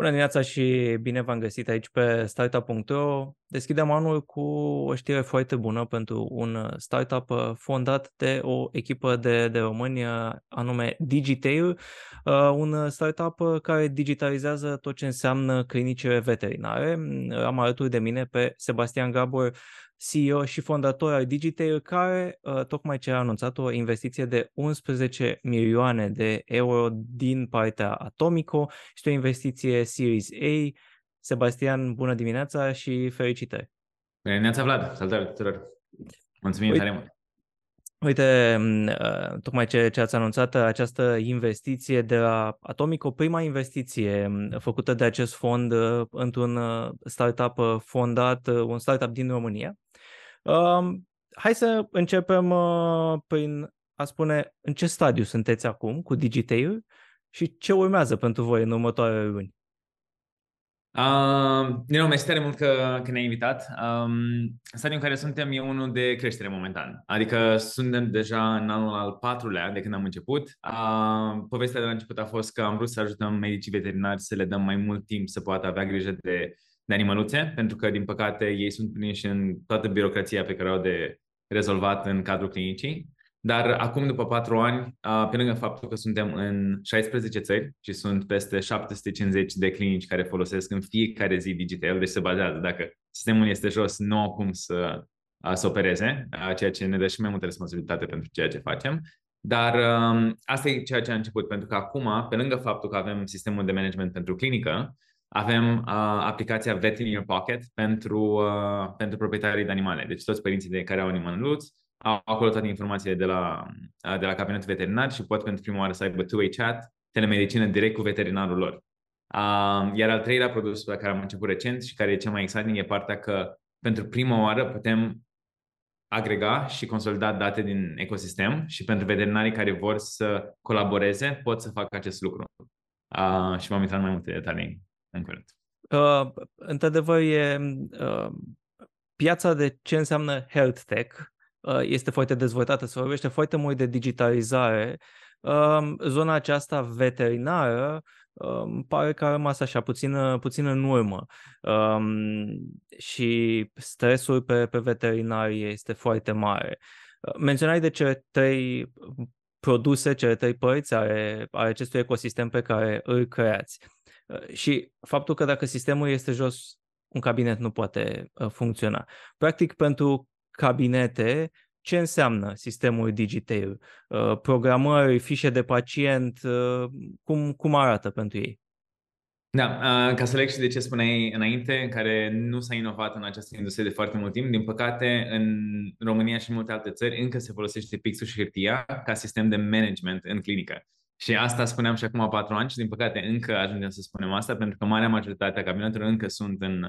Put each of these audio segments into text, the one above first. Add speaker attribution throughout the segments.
Speaker 1: Bună dimineața și bine v-am găsit aici pe startup.ro. Deschidem anul cu o știre foarte bună pentru un startup uh, fondat de o echipă de, de români uh, anume Digitail, uh, un startup care digitalizează tot ce înseamnă clinicile veterinare. Am alături de mine pe Sebastian Gabor, CEO și fondator al Digitail, care uh, tocmai ce a anunțat o investiție de 11 milioane de euro din partea Atomico. Este o investiție Series A. Sebastian, bună dimineața și felicitări!
Speaker 2: Bună dimineața, Vlad! Salutare tuturor! Mulțumim Uite, tare mult!
Speaker 1: Uite, uh, tocmai ce, ce ați anunțat, această investiție de la Atomico, prima investiție făcută de acest fond uh, într-un uh, startup fondat, un startup din România. Uh, hai să începem uh, prin a spune în ce stadiu sunteți acum cu Digitail și ce urmează pentru voi în următoarele luni.
Speaker 2: Uh, din nou, mersi tare mult că, că ne-ai invitat. Um, stadiul în care suntem e unul de creștere momentan. Adică suntem deja în anul al patrulea de când am început. Uh, povestea de la început a fost că am vrut să ajutăm medicii veterinari să le dăm mai mult timp să poată avea grijă de de animăluțe, pentru că, din păcate, ei sunt prinși în toată birocrația pe care au de rezolvat în cadrul clinicii. Dar acum, după patru ani, pe lângă faptul că suntem în 16 țări și sunt peste 750 de clinici care folosesc în fiecare zi digital, deci se bazează. Dacă sistemul este jos, nu au cum să, să opereze, ceea ce ne dă și mai multă responsabilitate pentru ceea ce facem. Dar asta e ceea ce a început, pentru că acum, pe lângă faptul că avem sistemul de management pentru clinică, avem uh, aplicația Vet in Your Pocket pentru, uh, pentru proprietarii de animale. Deci toți părinții de care au animăluți au acolo toate informațiile de la, uh, de la cabinetul veterinar și pot pentru prima oară să aibă two-way chat, telemedicină direct cu veterinarul lor. Uh, iar al treilea produs pe care am început recent și care e cel mai exciting e partea că pentru prima oară putem agrega și consolida date din ecosistem și pentru veterinarii care vor să colaboreze pot să facă acest lucru. Uh, și vom intra în mai multe detalii în curând.
Speaker 1: Uh, într-adevăr, e, uh, piața de ce înseamnă health tech uh, este foarte dezvoltată, se vorbește foarte mult de digitalizare. Uh, zona aceasta veterinară uh, pare că a rămas așa puțin, puțin în urmă um, și stresul pe, pe veterinari este foarte mare. Uh, menționai de cele trei produse, cele trei părți ale, ale acestui ecosistem pe care îl creați. Uh, și faptul că dacă sistemul este jos, un cabinet nu poate uh, funcționa. Practic, pentru cabinete, ce înseamnă sistemul digital? Uh, programări, fișe de pacient, cum, cum arată pentru ei?
Speaker 2: Da, ca să leg și de ce spuneai înainte, în care nu s-a inovat în această industrie de foarte mult timp, din păcate, în România și în multe alte țări, încă se folosește pixul și hârtia ca sistem de management în clinică. Și asta spuneam și acum patru ani și din păcate încă ajungem să spunem asta pentru că marea majoritate a cabinetelor încă sunt în,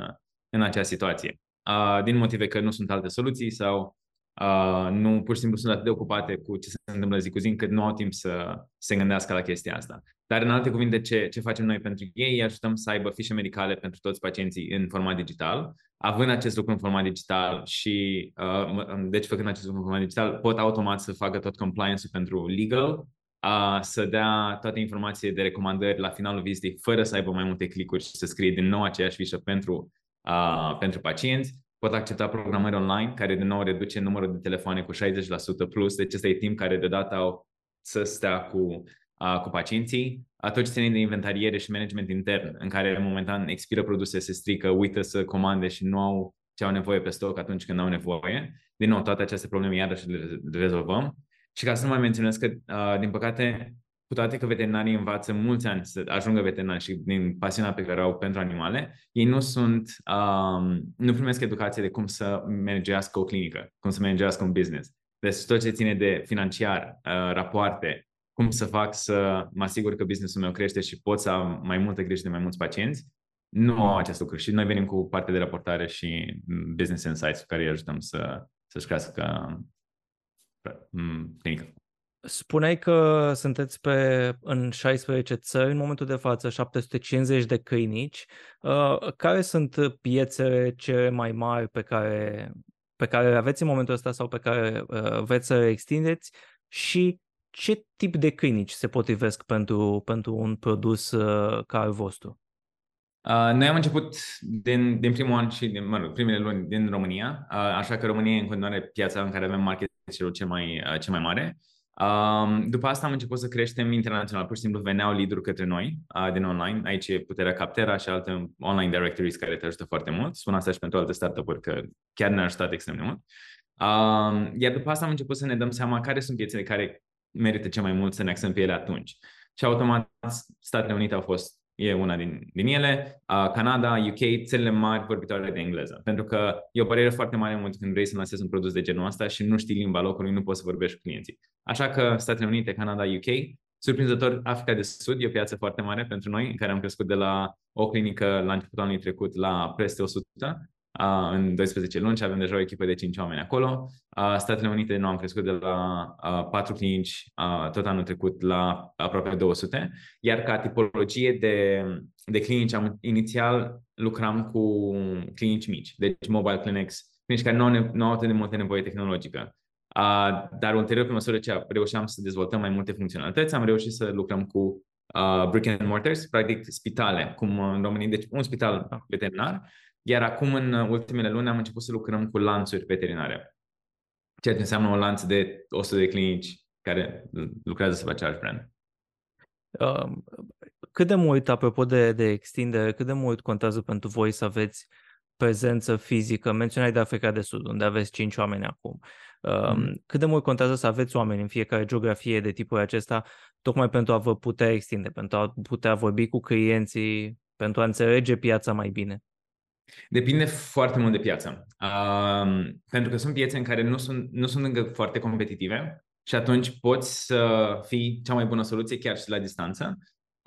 Speaker 2: în acea situație. Uh, din motive că nu sunt alte soluții sau uh, nu pur și simplu sunt atât de ocupate cu ce se întâmplă zi cu zi încât nu au timp să se gândească la chestia asta. Dar în alte cuvinte, ce, ce facem noi pentru ei? Ajutăm să aibă fișe medicale pentru toți pacienții în format digital. Având acest lucru în format digital și, uh, deci făcând acest lucru în format digital, pot automat să facă tot compliance-ul pentru legal uh, să dea toate informațiile de recomandări la finalul vizitei fără să aibă mai multe clicuri și să scrie din nou aceeași fișă pentru, uh, pentru pacienți. Pot accepta programări online, care din nou reduce numărul de telefoane cu 60% plus, deci ăsta e timp care deodată au să stea cu, uh, cu pacienții. Atunci ține de inventariere și management intern, în care momentan expiră produse, se strică, uită să comande și nu au ce au nevoie pe stoc atunci când au nevoie. Din nou, toate aceste probleme iarăși le rezolvăm. Și ca să nu mai menționez că, uh, din păcate, cu toate că veterinarii învață mulți ani să ajungă veterinari și din pasiunea pe care au pentru animale, ei nu sunt, um, nu primesc educație de cum să managească o clinică, cum să managească un business. Deci tot ce ține de financiar, uh, rapoarte, cum să fac să mă asigur că businessul meu crește și pot să am mai multă grijă de mai mulți pacienți, nu au acest lucru. Și noi venim cu parte de raportare și business insights cu care îi ajutăm să, să-și crească clinică. Mm,
Speaker 1: Spuneai că sunteți pe, în 16 țări, în momentul de față 750 de clinici. Uh, care sunt piețele cele mai mari pe care, pe care le aveți în momentul ăsta sau pe care uh, veți să le extindeți și ce tip de clinici se potrivesc pentru, pentru un produs uh, ca al vostru?
Speaker 2: Uh, noi am început din, din primul an și din, mă rog, primele luni din România, uh, așa că România e în continuare piața în care avem market share cel mai, uh, cel mai mare. Um, după asta am început să creștem internațional. Pur și simplu veneau lead către noi uh, din online. Aici e puterea Captera și alte online directories care te ajută foarte mult. Spun asta și pentru alte startup-uri că chiar ne-a ajutat extrem de mult. Um, iar după asta am început să ne dăm seama care sunt piețele care merită cel mai mult să ne axăm pe ele atunci. Și automat Statele Unite au fost e una din, din ele, uh, Canada, UK, țările mari vorbitoare de engleză. Pentru că e o barieră foarte mare în momentul când vrei să lansezi un produs de genul ăsta și nu știi limba locului, nu poți să vorbești cu clienții. Așa că Statele Unite, Canada, UK, surprinzător, Africa de Sud e o piață foarte mare pentru noi, în care am crescut de la o clinică la începutul anului trecut la peste 100 în 12 luni și avem deja o echipă de 5 oameni acolo. Statele Unite nu am crescut de la 4 clinici tot anul trecut la aproape 200, iar ca tipologie de, de clinici am inițial lucram cu clinici mici, deci mobile clinics, clinici care nu au, nu au atât de multe nevoie tehnologică. Uh, dar ulterior, pe măsură ce reușeam să dezvoltăm mai multe funcționalități, am reușit să lucrăm cu uh, brick and mortars, practic spitale, cum în România, deci un spital da. veterinar, iar acum, în ultimele luni, am început să lucrăm cu lanțuri veterinare, ceea ce înseamnă un lanț de 100 de clinici care lucrează sub același brand.
Speaker 1: Um, cât de mult, apropo de, de extindere, cât de mult contează pentru voi să aveți prezență fizică? Menționai de Africa de Sud, unde aveți 5 oameni acum. Um, mm. Cât de mult contează să aveți oameni în fiecare geografie de tipul acesta, tocmai pentru a vă putea extinde, pentru a putea vorbi cu clienții, pentru a înțelege piața mai bine?
Speaker 2: Depinde foarte mult de piață. Uh, pentru că sunt piețe în care nu sunt, nu sunt încă foarte competitive și atunci poți să fii cea mai bună soluție chiar și la distanță.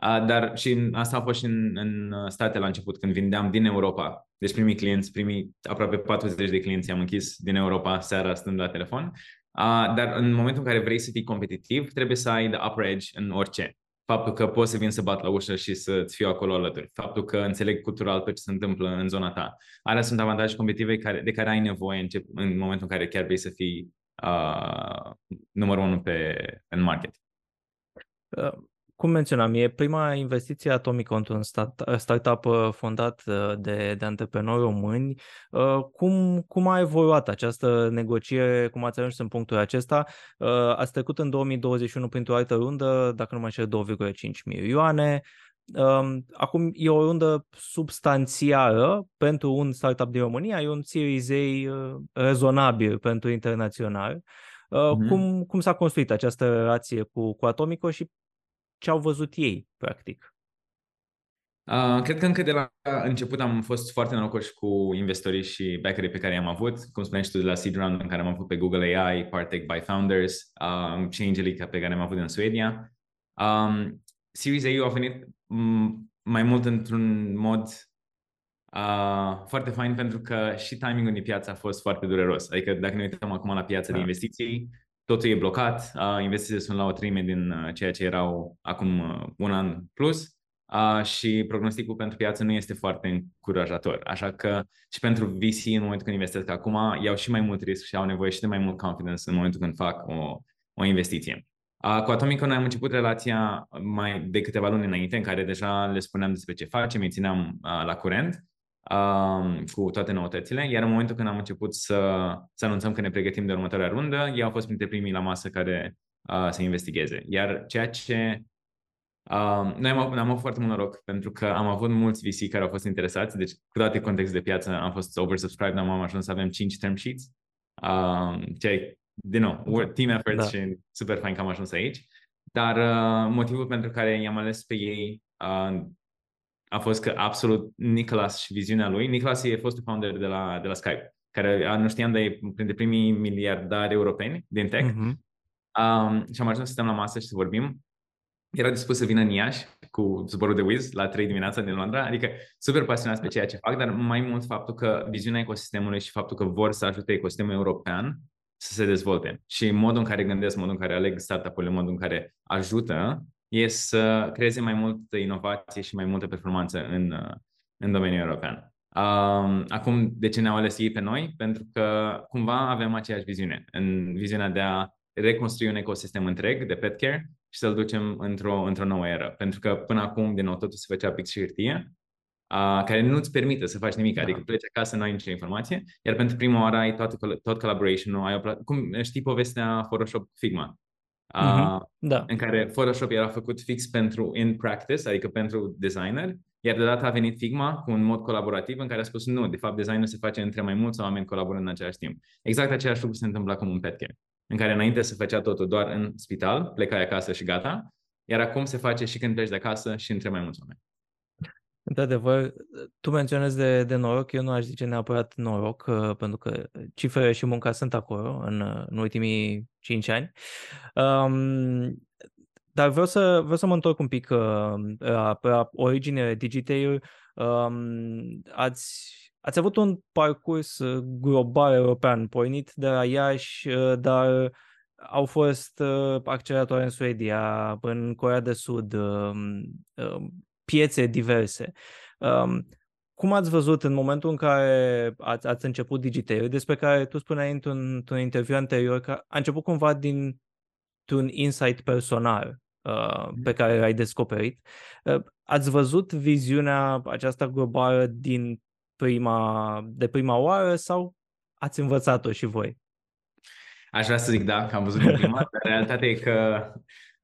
Speaker 2: Uh, dar și asta a fost și în, în state la început, când vindeam din Europa. Deci primii clienți, primii aproape 40 de clienți am închis din Europa seara stând la telefon. Uh, dar în momentul în care vrei să fii competitiv, trebuie să ai the upper edge în orice faptul că poți să vin să bat la ușă și să-ți fiu acolo alături, faptul că înțeleg cultural tot ce se întâmplă în zona ta. Alea sunt avantaje competitive care, de care ai nevoie în, ce, în momentul în care chiar vrei să fii uh, numărul unu pe, în market.
Speaker 1: Uh, cum menționam, e prima investiție atomică într-un startup uh, fondat uh, de, de antreprenori români. Uh, cum, cum a evoluat această negociere? Cum ați ajuns în punctul acesta? Ați trecut în 2021 printr-o altă rundă, dacă nu mă știu, 2,5 milioane. Um, acum e o rundă substanțială pentru un startup din România, e un Series A rezonabil pentru internațional. Mm-hmm. Cum, cum s-a construit această relație cu, cu Atomico și ce au văzut ei, practic.
Speaker 2: Uh, cred că încă de la început am fost foarte norocoși cu investitorii și backerii pe care i-am avut. Cum spuneai tu, de la seed round în care am avut pe Google AI, Partech by Founders, um, și Angelica pe care am avut în Suedia. Um, Series A a venit mai mult într-un mod uh, foarte fain pentru că și timingul din piață a fost foarte dureros. Adică dacă ne uităm acum la piața da. de investiții, totul e blocat, uh, investițiile sunt la o trime din uh, ceea ce erau acum uh, un an plus uh, și prognosticul pentru piață nu este foarte încurajator. Așa că și pentru VC în momentul când investesc acum iau și mai mult risc și au nevoie și de mai mult confidence în momentul când fac o, o investiție. Uh, cu Atomico noi am început relația mai de câteva luni înainte, în care deja le spuneam despre ce facem, îi țineam uh, la curent um, cu toate noutățile, iar în momentul când am început să, să anunțăm că ne pregătim de următoarea rundă, ei au fost printre primii la masă care uh, să investigheze. Iar ceea ce Uh, noi am, am avut foarte mult noroc pentru că am avut mulți VC care au fost interesați, deci cu toate context de piață am fost oversubscribed, am ajuns să avem 5 term sheets, uh, ce din nou, team efforts da. și super fain că am ajuns aici. Dar uh, motivul pentru care i-am ales pe ei uh, a fost că absolut Nicholas și viziunea lui, Nicholas e fostul founder de la, de la Skype, care nu știam, dar e printre primii miliardari europeni din tech. Uh-huh. Um, și am ajuns să stăm la masă și să vorbim. Era dispus să vină în Iași cu zborul de Wiz la 3 dimineața din Londra, adică super pasionați pe ceea ce fac, dar mai mult faptul că viziunea ecosistemului și faptul că vor să ajute ecosistemul european să se dezvolte. Și modul în care gândesc, modul în care aleg startup-urile, modul în care ajută, e să creeze mai multă inovație și mai multă performanță în, în domeniul european. Um, acum, de ce ne-au ales ei pe noi? Pentru că cumva avem aceeași viziune, în viziunea de a reconstrui un ecosistem întreg de pet care și să-l ducem într-o, într-o nouă eră. Pentru că până acum, din nou, totul se făcea pix și hârtie care nu-ți permite să faci nimic, da. adică pleci acasă, nu ai nicio informație, iar pentru prima oară ai tot, tot collaboration-ul, ai o, cum știi povestea Photoshop Figma,
Speaker 1: uh-huh. da.
Speaker 2: în care Photoshop era făcut fix pentru in practice, adică pentru designer, iar deodată a venit Figma cu un mod colaborativ în care a spus nu, de fapt designul se face între mai mulți oameni colaborând în același timp. Exact același lucru se întâmplă acum în petcare, în care înainte se făcea totul doar în spital, plecai acasă și gata, iar acum se face și când pleci de acasă și între mai mulți oameni.
Speaker 1: Într-adevăr, tu menționezi de, de noroc, eu nu aș zice neapărat noroc, uh, pentru că cifrele și munca sunt acolo în, în ultimii 5 ani. Um, dar vreau să, vreau să mă întorc un pic uh, la, la origine Digitail. Um, ați, ați avut un parcurs global european pornit de la Iași, uh, dar au fost uh, acceleratoare în Suedia, în Corea de Sud, uh, uh, piețe diverse. Um, cum ați văzut în momentul în care ați, ați început Digitail, despre care tu spuneai într-un, într-un interviu anterior că a început cumva din un insight personal uh, pe mm. care l-ai descoperit. Uh, ați văzut viziunea aceasta globală din prima, de prima oară sau ați învățat-o și voi?
Speaker 2: Aș vrea să zic da, că am văzut din prima, dar realitatea e că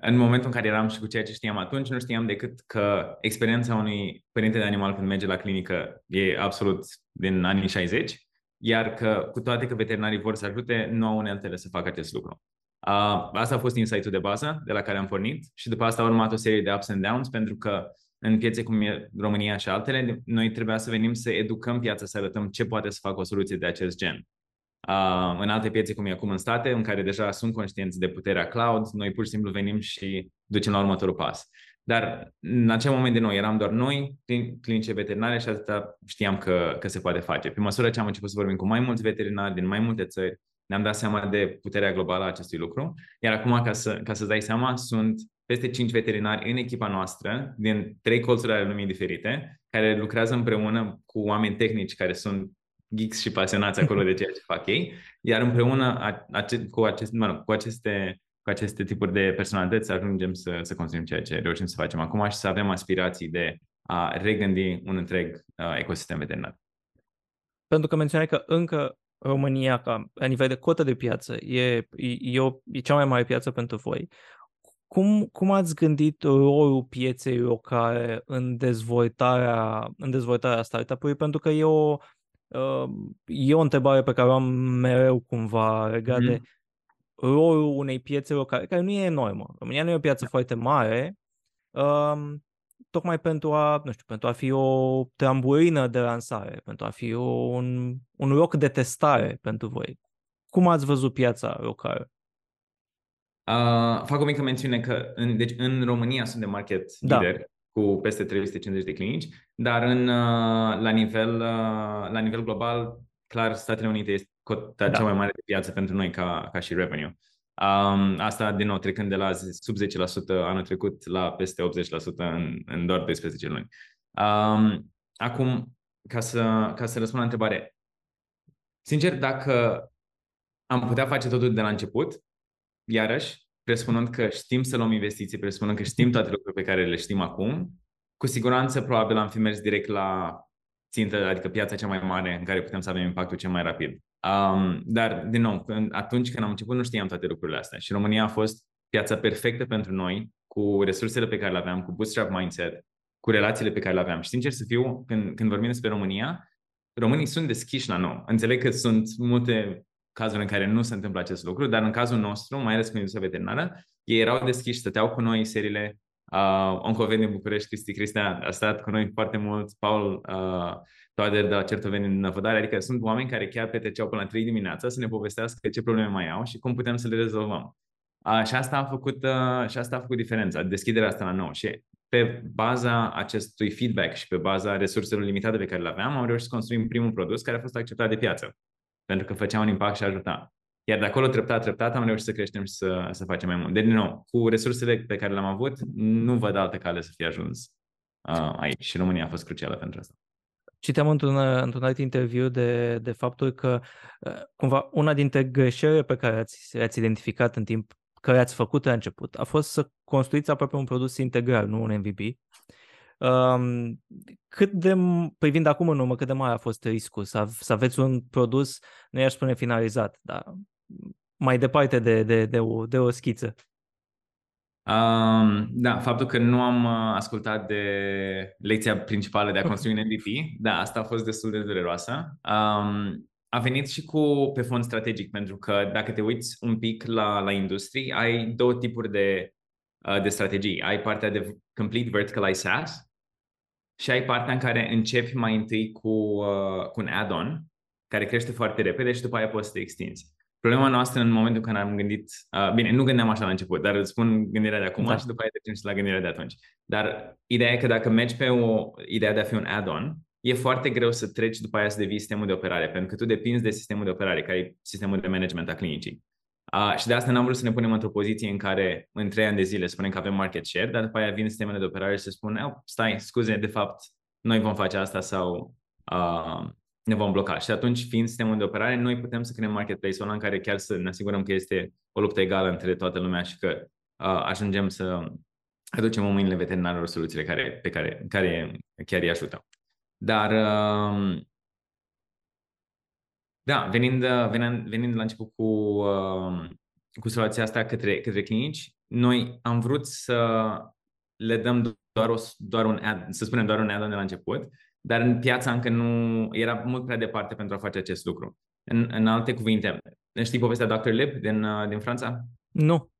Speaker 2: în momentul în care eram și cu ceea ce știam atunci, nu știam decât că experiența unui părinte de animal când merge la clinică e absolut din anii 60, iar că cu toate că veterinarii vor să ajute, nu au uneltele să facă acest lucru. Uh, asta a fost insight-ul de bază de la care am pornit și după asta a urmat o serie de ups and downs pentru că în piețe cum e România și altele, noi trebuia să venim să educăm piața, să arătăm ce poate să facă o soluție de acest gen. Uh, în alte piețe, cum e acum în state, în care deja sunt conștienți de puterea cloud, noi pur și simplu venim și ducem la următorul pas. Dar în acel moment de noi eram doar noi, clinice veterinare și atâta știam că, că se poate face. Pe măsură ce am început să vorbim cu mai mulți veterinari din mai multe țări, ne-am dat seama de puterea globală a acestui lucru. Iar acum, ca, să, ca să dai seama, sunt peste 5 veterinari în echipa noastră, din trei colțuri ale lumii diferite, care lucrează împreună cu oameni tehnici care sunt geeks și pasionați acolo de ceea ce fac ei, iar împreună cu, acest, mă rog, cu aceste cu aceste tipuri de personalități să ajungem să, să construim ceea ce reușim să facem acum și să avem aspirații de a regândi un întreg uh, ecosistem veterinar.
Speaker 1: Pentru că menționai că încă România, ca la nivel de cotă de piață, e, e, o, e cea mai mare piață pentru voi. Cum, cum ați gândit rolul pieței locale în dezvoltarea, în dezvoltarea startup-ului? Pentru că e o, e o întrebare pe care o am mereu cumva legat mm. de rolul unei piețe locale, care nu e enormă. România nu e o piață foarte mare, um, tocmai pentru a, nu știu, pentru a fi o trambulină de lansare, pentru a fi o, un, un loc de testare pentru voi. Cum ați văzut piața locală?
Speaker 2: Uh, fac o mică mențiune că în, deci în România sunt de market da. leader cu peste 350 de clinici, dar în, uh, la, nivel, uh, la nivel global, clar, Statele Unite este cota da. cea mai mare de piață pentru noi ca, ca și revenue. Um, asta, din nou, trecând de la sub 10% anul trecut la peste 80% în, în doar 12 luni. Um, acum, ca să, ca să răspund la întrebare, sincer, dacă am putea face totul de la început, iarăși, presupunând că știm să luăm investiții, presupunând că știm toate lucrurile pe care le știm acum, cu siguranță probabil am fi mers direct la țintă, adică piața cea mai mare în care putem să avem impactul cel mai rapid. Um, dar, din nou, când, atunci când am început nu știam toate lucrurile astea și România a fost piața perfectă pentru noi, cu resursele pe care le aveam, cu bootstrap mindset, cu relațiile pe care le aveam. Și sincer să fiu, când, când vorbim despre România, românii sunt deschiși la nou. Înțeleg că sunt multe cazuri în care nu se întâmplă acest lucru, dar în cazul nostru, mai ales cu industria veterinară, ei erau deschiși, stăteau cu noi seriile uh, Oncoveni din București, Cristi Cristea a stat cu noi foarte mult, Paul uh, Toader de la Certoveni în Năvădare, adică sunt oameni care chiar petreceau până la 3 dimineața să ne povestească ce probleme mai au și cum putem să le rezolvăm. Uh, și asta a făcut, uh, și asta a făcut diferența, deschiderea asta la nou. Și pe baza acestui feedback și pe baza resurselor limitate pe care le aveam, am reușit să construim primul produs care a fost acceptat de piață pentru că făcea un impact și ajuta. Iar de acolo, treptat, treptat, am reușit să creștem și să, să facem mai mult. Deci, din nou, cu resursele pe care le-am avut, nu văd altă cale să fie ajuns uh, aici. Și România a fost crucială pentru asta.
Speaker 1: Citeam într-un, într-un alt interviu de, de faptul că uh, cumva una dintre greșelile pe care ați, ați identificat în timp care ați făcut la început a fost să construiți aproape un produs integral, nu un MVP. Um, cât de, privind acum în urmă, cât de mare a fost riscul să, să aveți un produs, nu i-aș spune finalizat, dar mai departe de, de, de, o, de o schiță?
Speaker 2: Um, da, faptul că nu am uh, ascultat de lecția principală de a construi un MVP, da, asta a fost destul de dureroasă. Um, a venit și cu pe fond strategic, pentru că dacă te uiți un pic la, la industrie, ai două tipuri de, uh, de strategii. Ai partea de complete verticalized SaaS și ai partea în care începi mai întâi cu, uh, cu un add-on care crește foarte repede și după aia poți să te extinzi. Problema noastră în momentul când am gândit, uh, bine, nu gândeam așa la început, dar îți spun gândirea de acum da. și după aia trecem și la gândirea de atunci. Dar ideea e că dacă mergi pe o ideea de a fi un add-on, e foarte greu să treci după aia să devii sistemul de operare, pentru că tu depinzi de sistemul de operare, care e sistemul de management a clinicii. Uh, și de asta n-am vrut să ne punem într-o poziție în care în trei ani de zile spunem că avem market share, dar după aia vin sistemele de operare și se spune, oh, stai, scuze, de fapt, noi vom face asta sau uh, ne vom bloca. Și atunci, fiind sistemul de operare, noi putem să creăm marketplace-ul ăla în care chiar să ne asigurăm că este o luptă egală între toată lumea și că uh, ajungem să aducem în mâinile veterinarilor soluțiile care, pe care, care chiar îi ajută. Dar, uh, da, venind, venind, venind la început cu, uh, cu soluția asta către, către clinici, noi am vrut să le dăm doar, o, doar un ad, să spunem doar un add de la început, dar în piața încă nu era mult prea departe pentru a face acest lucru. În, în alte cuvinte, știi povestea Dr. Lib din, uh, din Franța?
Speaker 1: Nu.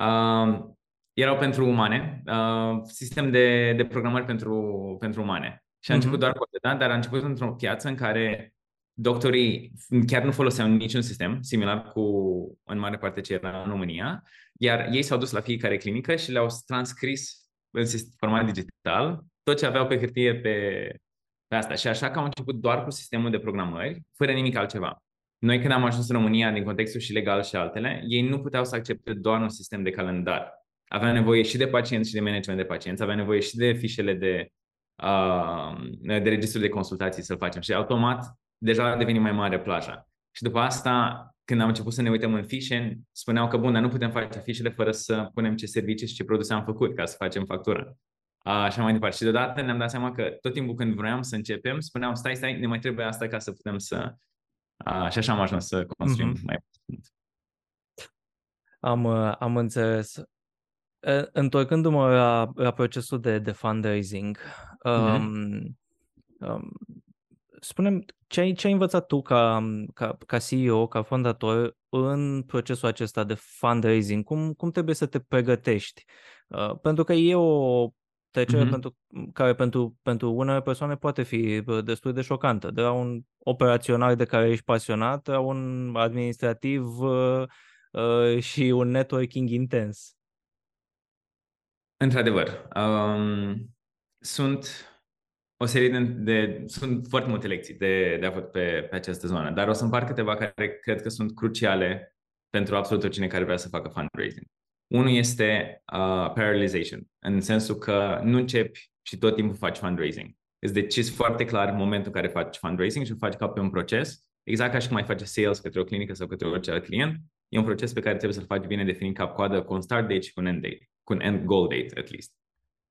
Speaker 2: Uh, erau pentru umane, uh, sistem de, de programări pentru, pentru umane. Și a uh-huh. început doar cu atât, dar a început într-o piață în care doctorii chiar nu foloseau niciun sistem, similar cu în mare parte ce era în România, iar ei s-au dus la fiecare clinică și le-au transcris în format digital tot ce aveau pe hârtie pe, pe asta. Și așa că au început doar cu sistemul de programări, fără nimic altceva. Noi când am ajuns în România, din contextul și legal și altele, ei nu puteau să accepte doar un sistem de calendar. Aveau nevoie și de pacienți și de management de pacienți, aveau nevoie și de fișele de, uh, de registru de consultații să-l facem. Și automat, deja a devenit mai mare plaja. Și după asta, când am început să ne uităm în fișe, spuneau că bun, dar nu putem face fișele fără să punem ce servicii și ce produse am făcut ca să facem factură așa mai departe. Și deodată ne-am dat seama că tot timpul când vroiam să începem, spuneam, stai, stai, ne mai trebuie asta ca să putem să... A, și așa am ajuns să construim mm-hmm. mai mult.
Speaker 1: Am, uh, am înțeles. Întorcându-mă la, la procesul de, de fundraising, mm-hmm. um, um, spunem ce ai, ce ai învățat tu ca, ca, ca CEO, ca fondator, în procesul acesta de fundraising? Cum, cum trebuie să te pregătești? Uh, pentru că e o trecere mm-hmm. pentru, care pentru, pentru unele persoane poate fi destul de șocantă. De la un operațional de care ești pasionat, la un administrativ uh, uh, și un networking intens.
Speaker 2: Într-adevăr. Um, sunt o serie de, de... Sunt foarte multe lecții de, de avut pe, pe această zonă, dar o să împart câteva care cred că sunt cruciale pentru absolut oricine care vrea să facă fundraising. Unul este uh, paralyzation, în sensul că nu începi și tot timpul faci fundraising. Îți decizi foarte clar momentul în care faci fundraising și îl faci ca pe un proces, exact ca și cum ai face sales către o clinică sau către orice alt client, e un proces pe care trebuie să-l faci bine definit cap coadă cu un start date și cu un end date, cu un end goal date, at least.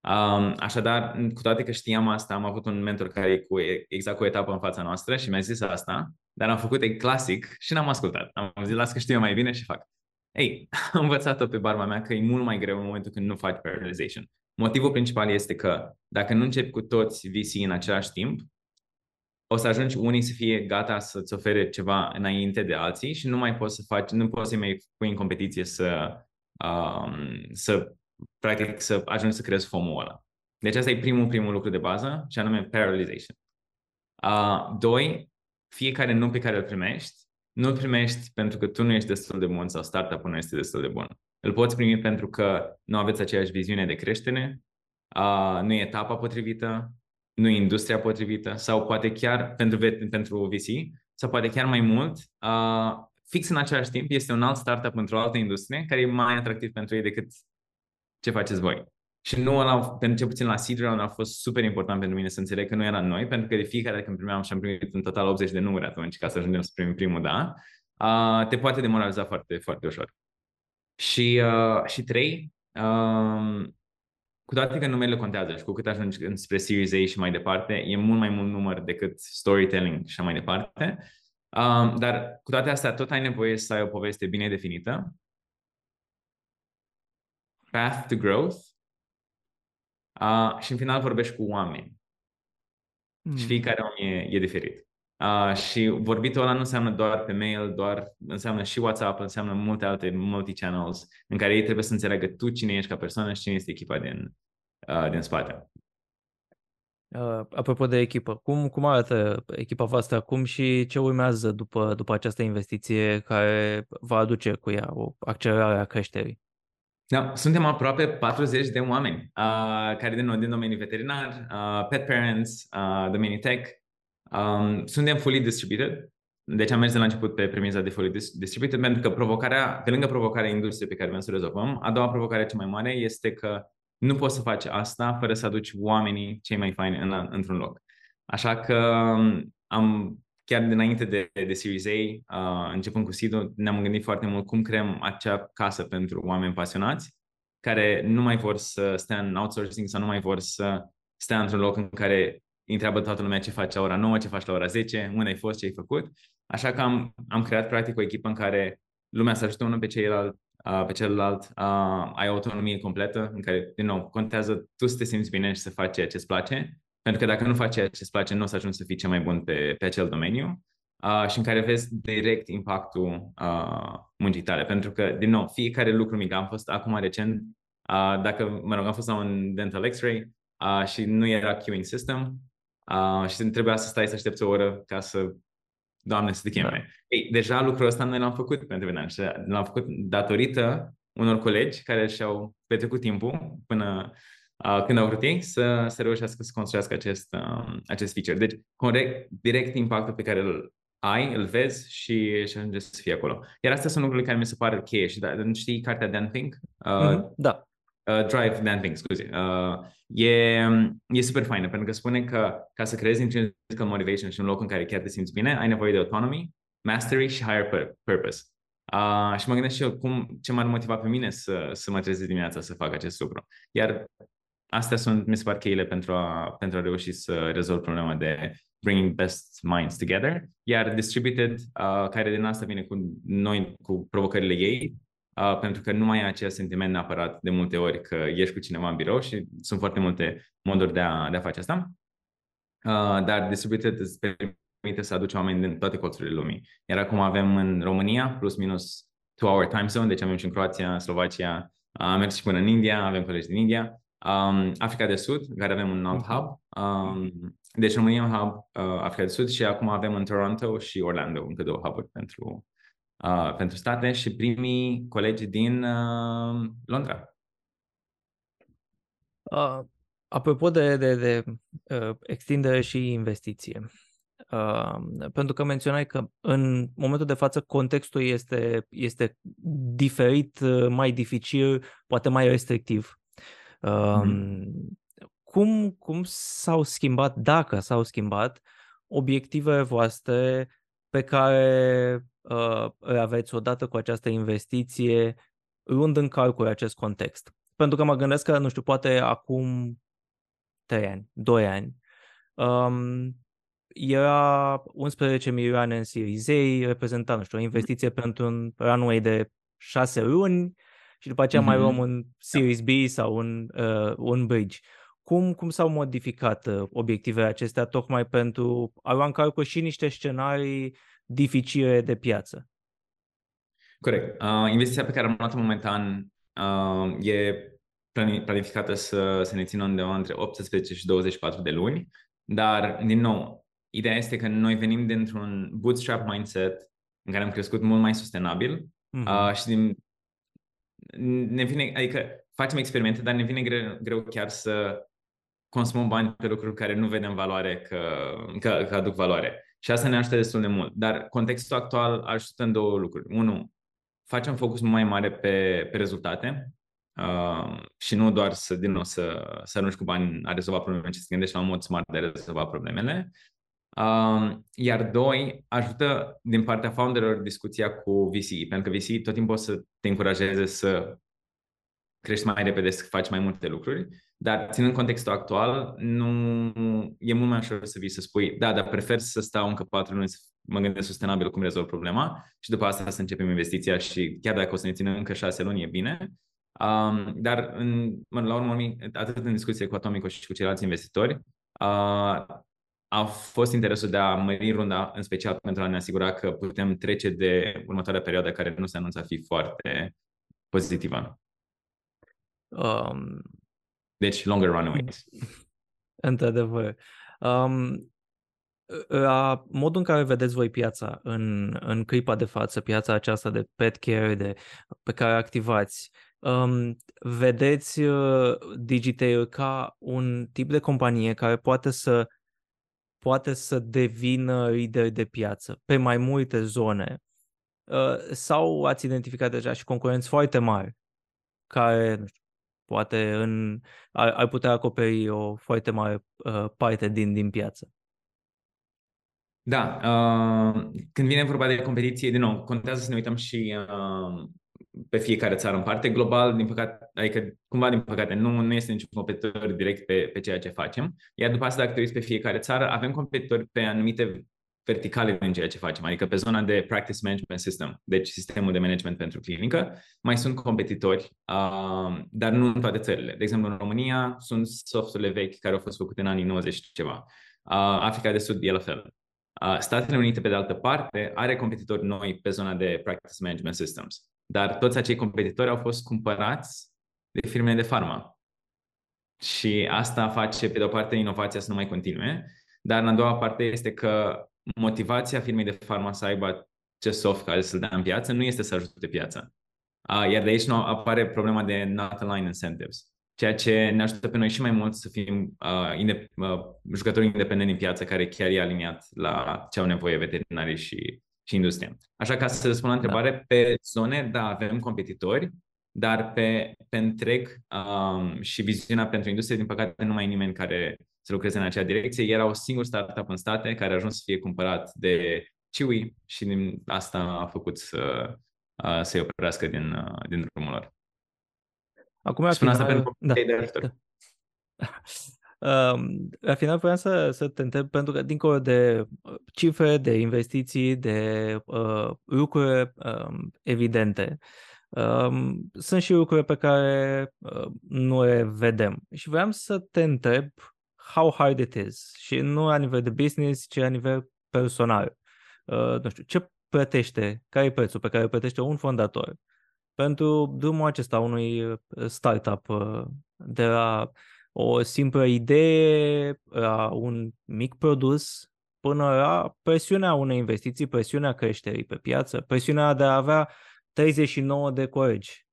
Speaker 2: Um, așadar, cu toate că știam asta, am avut un mentor care e cu, exact cu o etapă în fața noastră și mi-a zis asta, dar am făcut e clasic și n-am ascultat. Am zis, las că știu eu mai bine și fac. Ei, am învățat-o pe barba mea că e mult mai greu în momentul când nu faci parallelization. Motivul principal este că dacă nu începi cu toți VC în același timp, o să ajungi unii să fie gata să-ți ofere ceva înainte de alții și nu mai poți să faci, nu poți să mai pui în competiție să, um, să practic să ajungi să creezi FOMO ăla. Deci asta e primul, primul lucru de bază și anume parallelization. Uh, doi, fiecare nu pe care îl primești nu îl primești pentru că tu nu ești destul de bun sau startup-ul nu este destul de bun. Îl poți primi pentru că nu aveți aceeași viziune de creștere, uh, nu e etapa potrivită, nu e industria potrivită sau poate chiar pentru, pentru VC sau poate chiar mai mult, uh, fix în același timp este un alt startup într-o altă industrie care e mai atractiv pentru ei decât ce faceți voi. Și nu ăla, pentru ce puțin la seed round, a fost super important pentru mine să înțeleg că nu era noi, pentru că de fiecare dată când primeam și am primit în total 80 de numere atunci ca să ajungem să primim primul da, uh, te poate demoraliza foarte, foarte ușor. Și, uh, și trei, uh, cu toate că numele contează și cu cât ajungi spre Series A și mai departe, e mult mai mult număr decât storytelling și așa mai departe. Um, dar cu toate astea, tot ai nevoie să ai o poveste bine definită, path to growth uh, și în final vorbești cu oameni. Mm. Și hmm. fiecare om e, e diferit. Uh, și vorbitul ăla nu înseamnă doar pe mail, doar înseamnă și WhatsApp, înseamnă multe alte multi-channels în care ei trebuie să înțeleagă tu cine ești ca persoană și cine este echipa din, uh, din spate.
Speaker 1: Uh, apropo de echipă, cum, cum arată echipa voastră acum și ce urmează după, după această investiție care va aduce cu ea o accelerare a creșterii?
Speaker 2: Da, suntem aproape 40 de oameni uh, care din, din domeniul veterinar, uh, pet parents, uh, domeniul tech. Um, suntem fully distributed. Deci am mers de la început pe premiza de fully distributed pentru că provocarea, pe lângă provocarea industriei pe care vrem să o rezolvăm, a doua provocare cea mai mare este că nu poți să faci asta fără să aduci oamenii cei mai faini în, într-un loc. Așa că um, am chiar dinainte de, de Series A, uh, începând cu seed ne-am gândit foarte mult cum creăm acea casă pentru oameni pasionați care nu mai vor să stea în outsourcing sau nu mai vor să stea într-un loc în care îi întreabă toată lumea ce faci la ora 9, ce faci la ora 10, unde ai fost, ce ai făcut. Așa că am, am creat practic o echipă în care lumea să ajute unul pe celălalt, uh, pe celălalt uh, ai autonomie completă, în care, din nou, contează tu să te simți bine și să faci ceea ce îți place pentru că dacă nu faci ceea ce îți place, nu o să ajungi să fii cel mai bun pe, pe acel domeniu uh, și în care vezi direct impactul uh, muncii tale. Pentru că, din nou, fiecare lucru mic, am fost acum recent, uh, dacă, mă rog, am fost la un dental x-ray uh, și nu era queuing system uh, și trebuia să stai să aștepți o oră ca să Doamne, să te cheme. Da. Ei, deja lucrul ăsta noi l-am făcut pentru venit și l-am făcut datorită unor colegi care și-au petrecut timpul până uh, când au vrut ei să, să reușească să construiască acest, uh, acest feature. Deci, corect, direct impactul pe care îl ai, îl vezi și, și ajunge să fie acolo. Iar astea sunt lucrurile care mi se par cheie. Și da, știi cartea Dan Think?
Speaker 1: Uh, mm-hmm, da.
Speaker 2: Uh, Drive Dan Think, scuze. Uh, e, e super faină pentru că spune că ca să creezi intrinsic motivation și un loc în care chiar te simți bine, ai nevoie de autonomy, mastery și higher purpose. Uh, și mă gândesc și eu cum, ce m-ar motiva pe mine să, să mă trezesc dimineața să fac acest lucru. Iar astea sunt, mi se par, cheile pentru a, pentru a reuși să rezolv problema de bringing best minds together, iar distributed, uh, care din asta vine cu noi, cu provocările ei, uh, pentru că nu mai ai acel sentiment neapărat de multe ori că ești cu cineva în birou și sunt foarte multe moduri de a, de a face asta. Uh, dar distributed îți permite să aduci oameni din toate colțurile lumii. Iar acum avem în România plus minus two hour time zone, deci avem și în Croația, Slovacia, am mers și până în India, avem colegi din India um, Africa de Sud, în care avem un alt hub. Um, deci România un hub, uh, Africa de Sud și acum avem în Toronto și Orlando încă două huburi pentru, uh, pentru state și primii colegi din uh, Londra.
Speaker 1: Uh, apropo de, de, de uh, extindere și investiție, uh, pentru că menționai că în momentul de față contextul este, este diferit, uh, mai dificil, poate mai restrictiv Mm-hmm. Cum, cum s-au schimbat, dacă s-au schimbat, obiectivele voastre pe care uh, le aveți odată cu această investiție, luând în calcul acest context? Pentru că mă gândesc că, nu știu, poate acum 3 ani, 2 ani, um, era 11 milioane în Series A, reprezenta, nu știu, o investiție pentru un runway de 6 luni, și după aceea mm-hmm. mai luăm un Series B sau un, uh, un bridge. Cum, cum s-au modificat uh, obiectivele acestea tocmai pentru a lua în calcul și niște scenarii dificile de piață?
Speaker 2: Corect. Uh, investiția pe care am luat-o momentan uh, e planificată să, să ne țină undeva între 18 și 24 de luni, dar, din nou, ideea este că noi venim dintr-un bootstrap mindset în care am crescut mult mai sustenabil mm-hmm. uh, și din ne vine, adică facem experimente, dar ne vine greu, greu chiar să consumăm bani pe lucruri care nu vedem valoare, că, că, că aduc valoare. Și asta ne ajută destul de mult. Dar contextul actual ajută în două lucruri. Unu, facem focus mai mare pe, pe rezultate uh, și nu doar să, din nou, să, să arunci cu bani a rezolva problemele, ci să gândești la un mod smart de a rezolva problemele. Um, iar doi, ajută din partea founderilor discuția cu VC, pentru că VC tot timpul o să te încurajeze să crești mai repede, să faci mai multe lucruri. Dar ținând contextul actual, nu e mult mai ușor să vii să spui, da, dar prefer să stau încă patru luni să mă gândesc sustenabil cum rezolv problema și după asta să începem investiția și chiar dacă o să ne țină încă șase luni, e bine. Um, dar în, la urmă, atât în discuție cu Atomico și cu ceilalți investitori, uh, a fost interesul de a mări runda, în special pentru a ne asigura că putem trece de următoarea perioadă care nu se anunță a fi foarte pozitivă. Um, deci, longer runaways.
Speaker 1: Într-adevăr. Um, la modul în care vedeți voi piața în, în clipa de față, piața aceasta de pet care de, pe care activați, um, vedeți uh, Digitail ca un tip de companie care poate să poate să devină lider de piață pe mai multe zone uh, sau ați identificat deja și concurenți foarte mari care nu știu, poate în, ar, ar putea acoperi o foarte mare uh, parte din, din piață.
Speaker 2: Da, uh, când vine vorba de competiție, din nou, contează să ne uităm și uh, pe fiecare țară în parte. Global, din păcate, adică cumva din păcate, nu, nu este niciun competitor direct pe, pe ceea ce facem. Iar după asta, dacă te uiți pe fiecare țară, avem competitori pe anumite verticale din ceea ce facem, adică pe zona de practice management system, deci sistemul de management pentru clinică, mai sunt competitori, uh, dar nu în toate țările. De exemplu, în România sunt softurile vechi care au fost făcute în anii 90 și ceva. Uh, Africa de Sud e la fel. Uh, Statele Unite, pe de altă parte, are competitori noi pe zona de practice management systems, dar toți acei competitori au fost cumpărați de firmele de farma. Și asta face, pe de o parte, inovația să nu mai continue, dar în a doua parte este că motivația firmei de farma să aibă ce soft care să-l dea în piață nu este să ajute piața. Uh, iar de aici nu apare problema de not aligned incentives, ceea ce ne ajută pe noi și mai mult să fim uh, inde- uh, jucători independenți în piață care chiar e aliniat la ce au nevoie veterinarii și, și industria. Așa ca să răspund la întrebare, da. pe zone, da, avem competitori, dar pe, pe întreg um, și viziunea pentru industrie, din păcate, nu mai e nimeni care să lucreze în acea direcție. Era o singur startup în state care a ajuns să fie cumpărat de Chewy și din asta a făcut să, să-i oprească din, din drumul lor.
Speaker 1: Acum, Spun final, asta pentru da, de da. Um, la final vreau să, să te întreb, pentru că dincolo de cifre, de investiții, de uh, lucruri um, evidente, um, sunt și lucruri pe care uh, nu le vedem. Și vreau să te întreb how hard it is și nu la nivel de business, ci la nivel personal. Uh, nu știu, ce plătește, care e prețul pe care plătește un fondator pentru drumul acesta unui uh, startup uh, de la o simplă idee, la un mic produs, până la presiunea unei investiții, presiunea creșterii pe piață, presiunea de a avea 39 de colegi.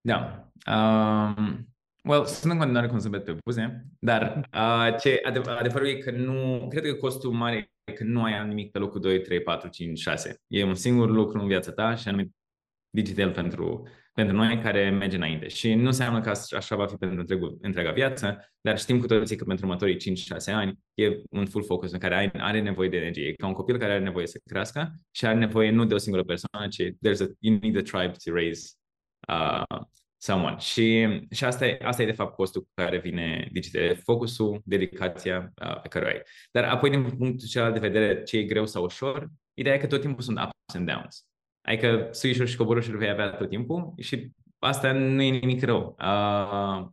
Speaker 2: Da. Um, Well, sunt în continuare cum zâmbet pe buze, dar uh, ce adev- adevărul e că nu, cred că costul mare e că nu ai nimic pe locul 2, 3, 4, 5, 6. E un singur lucru în viața ta și anume digital pentru, pentru noi care merge înainte. Și nu înseamnă că așa va fi pentru întregul, întreaga viață, dar știm cu toții că pentru următorii 5-6 ani e un full focus în care ai, are nevoie de energie. E ca un copil care are nevoie să crească și are nevoie nu de o singură persoană, ci there's a, you need a tribe to raise uh, someone. Și, și asta, e, asta e de fapt costul cu care vine digital, focusul, dedicația uh, pe care o ai. Dar apoi din punctul celălalt de vedere ce e greu sau ușor, ideea e că tot timpul sunt ups and downs. Adică switch și coborâșuri vei avea tot timpul și asta nu e nimic rău. Uh,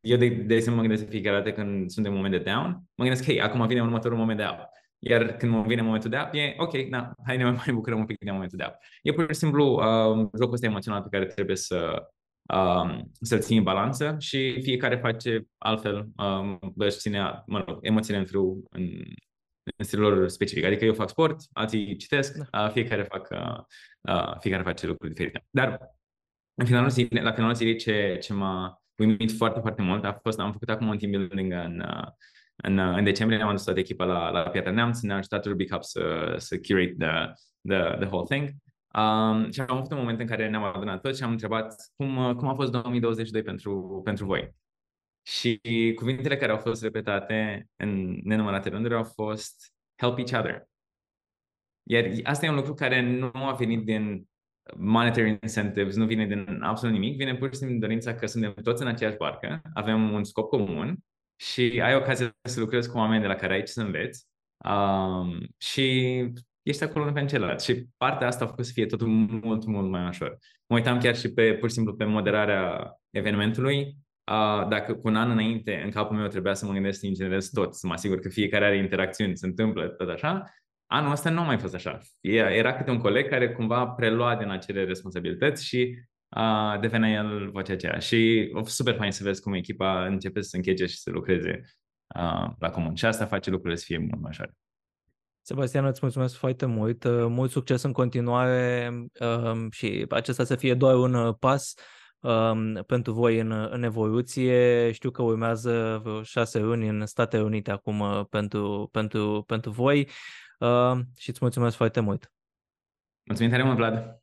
Speaker 2: eu, de, de exemplu, mă gândesc fiecare dată când sunt în moment de down, mă gândesc, hei, acum vine următorul moment de up. Iar când mă vine momentul de up, e ok, na, hai ne mai bucurăm un pic de momentul de up. E pur și simplu uh, jocul ăsta emoțional pe care trebuie să, um, să-l ții în balanță și fiecare face altfel, um, își ține mă rog, emoțiile în, felul, în, în stilul lor specific. Adică eu fac sport, alții citesc, da. uh, fiecare, fac, uh, uh, fiecare face lucruri diferite. Dar în finalul zilei, la finalul zilei ce, ce m-a uimit foarte, foarte mult a fost, am făcut acum un team building în, uh, în, în decembrie, am adus toată echipa la, la Piatra Neamț, ne-a ajutat Ruby Cup să, să curate the, the, the whole thing. Um, și am avut un moment în care ne-am adunat toți și am întrebat cum, cum a fost 2022 pentru, pentru voi. Și cuvintele care au fost repetate în nenumărate rânduri au fost help each other. Iar asta e un lucru care nu a venit din monetary incentives, nu vine din absolut nimic, vine pur și simplu din dorința că suntem toți în aceeași barcă, avem un scop comun și ai ocazia să lucrezi cu oameni de la care ai ce să înveți um, și ești acolo unul pe celălalt. Și partea asta a făcut să fie totul mult, mult mai ușor. Mă uitam chiar și pe, pur și simplu, pe moderarea evenimentului. Uh, dacă cu un an înainte în capul meu trebuia să mă gândesc să inginerez tot, să mă asigur că fiecare are interacțiuni, se întâmplă, tot așa, anul ăsta nu a mai fost așa. Era câte un coleg care cumva prelua din acele responsabilități și uh, devenea el vocea aceea. Și a fost super fain să vezi cum echipa începe să se închege și să lucreze uh, la comun. Și asta face lucrurile să fie mult mai ușoare.
Speaker 1: Sebastian, îți mulțumesc foarte mult. Uh, mult succes în continuare um, și acesta să fie doar un uh, pas um, pentru voi în, în evoluție. Știu că urmează vreo șase luni în Statele Unite acum uh, pentru, pentru, pentru voi și îți mulțumesc foarte mult.
Speaker 2: Mulțumim tare mult, Vlad.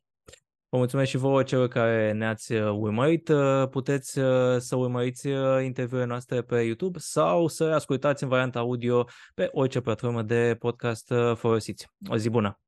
Speaker 1: Vă mulțumesc și vouă celor care ne-ați uh, urmărit. Uh, puteți uh, să urmăriți interviurile noastre pe YouTube sau să ascultați în varianta audio pe orice platformă de podcast folosiți. O zi bună!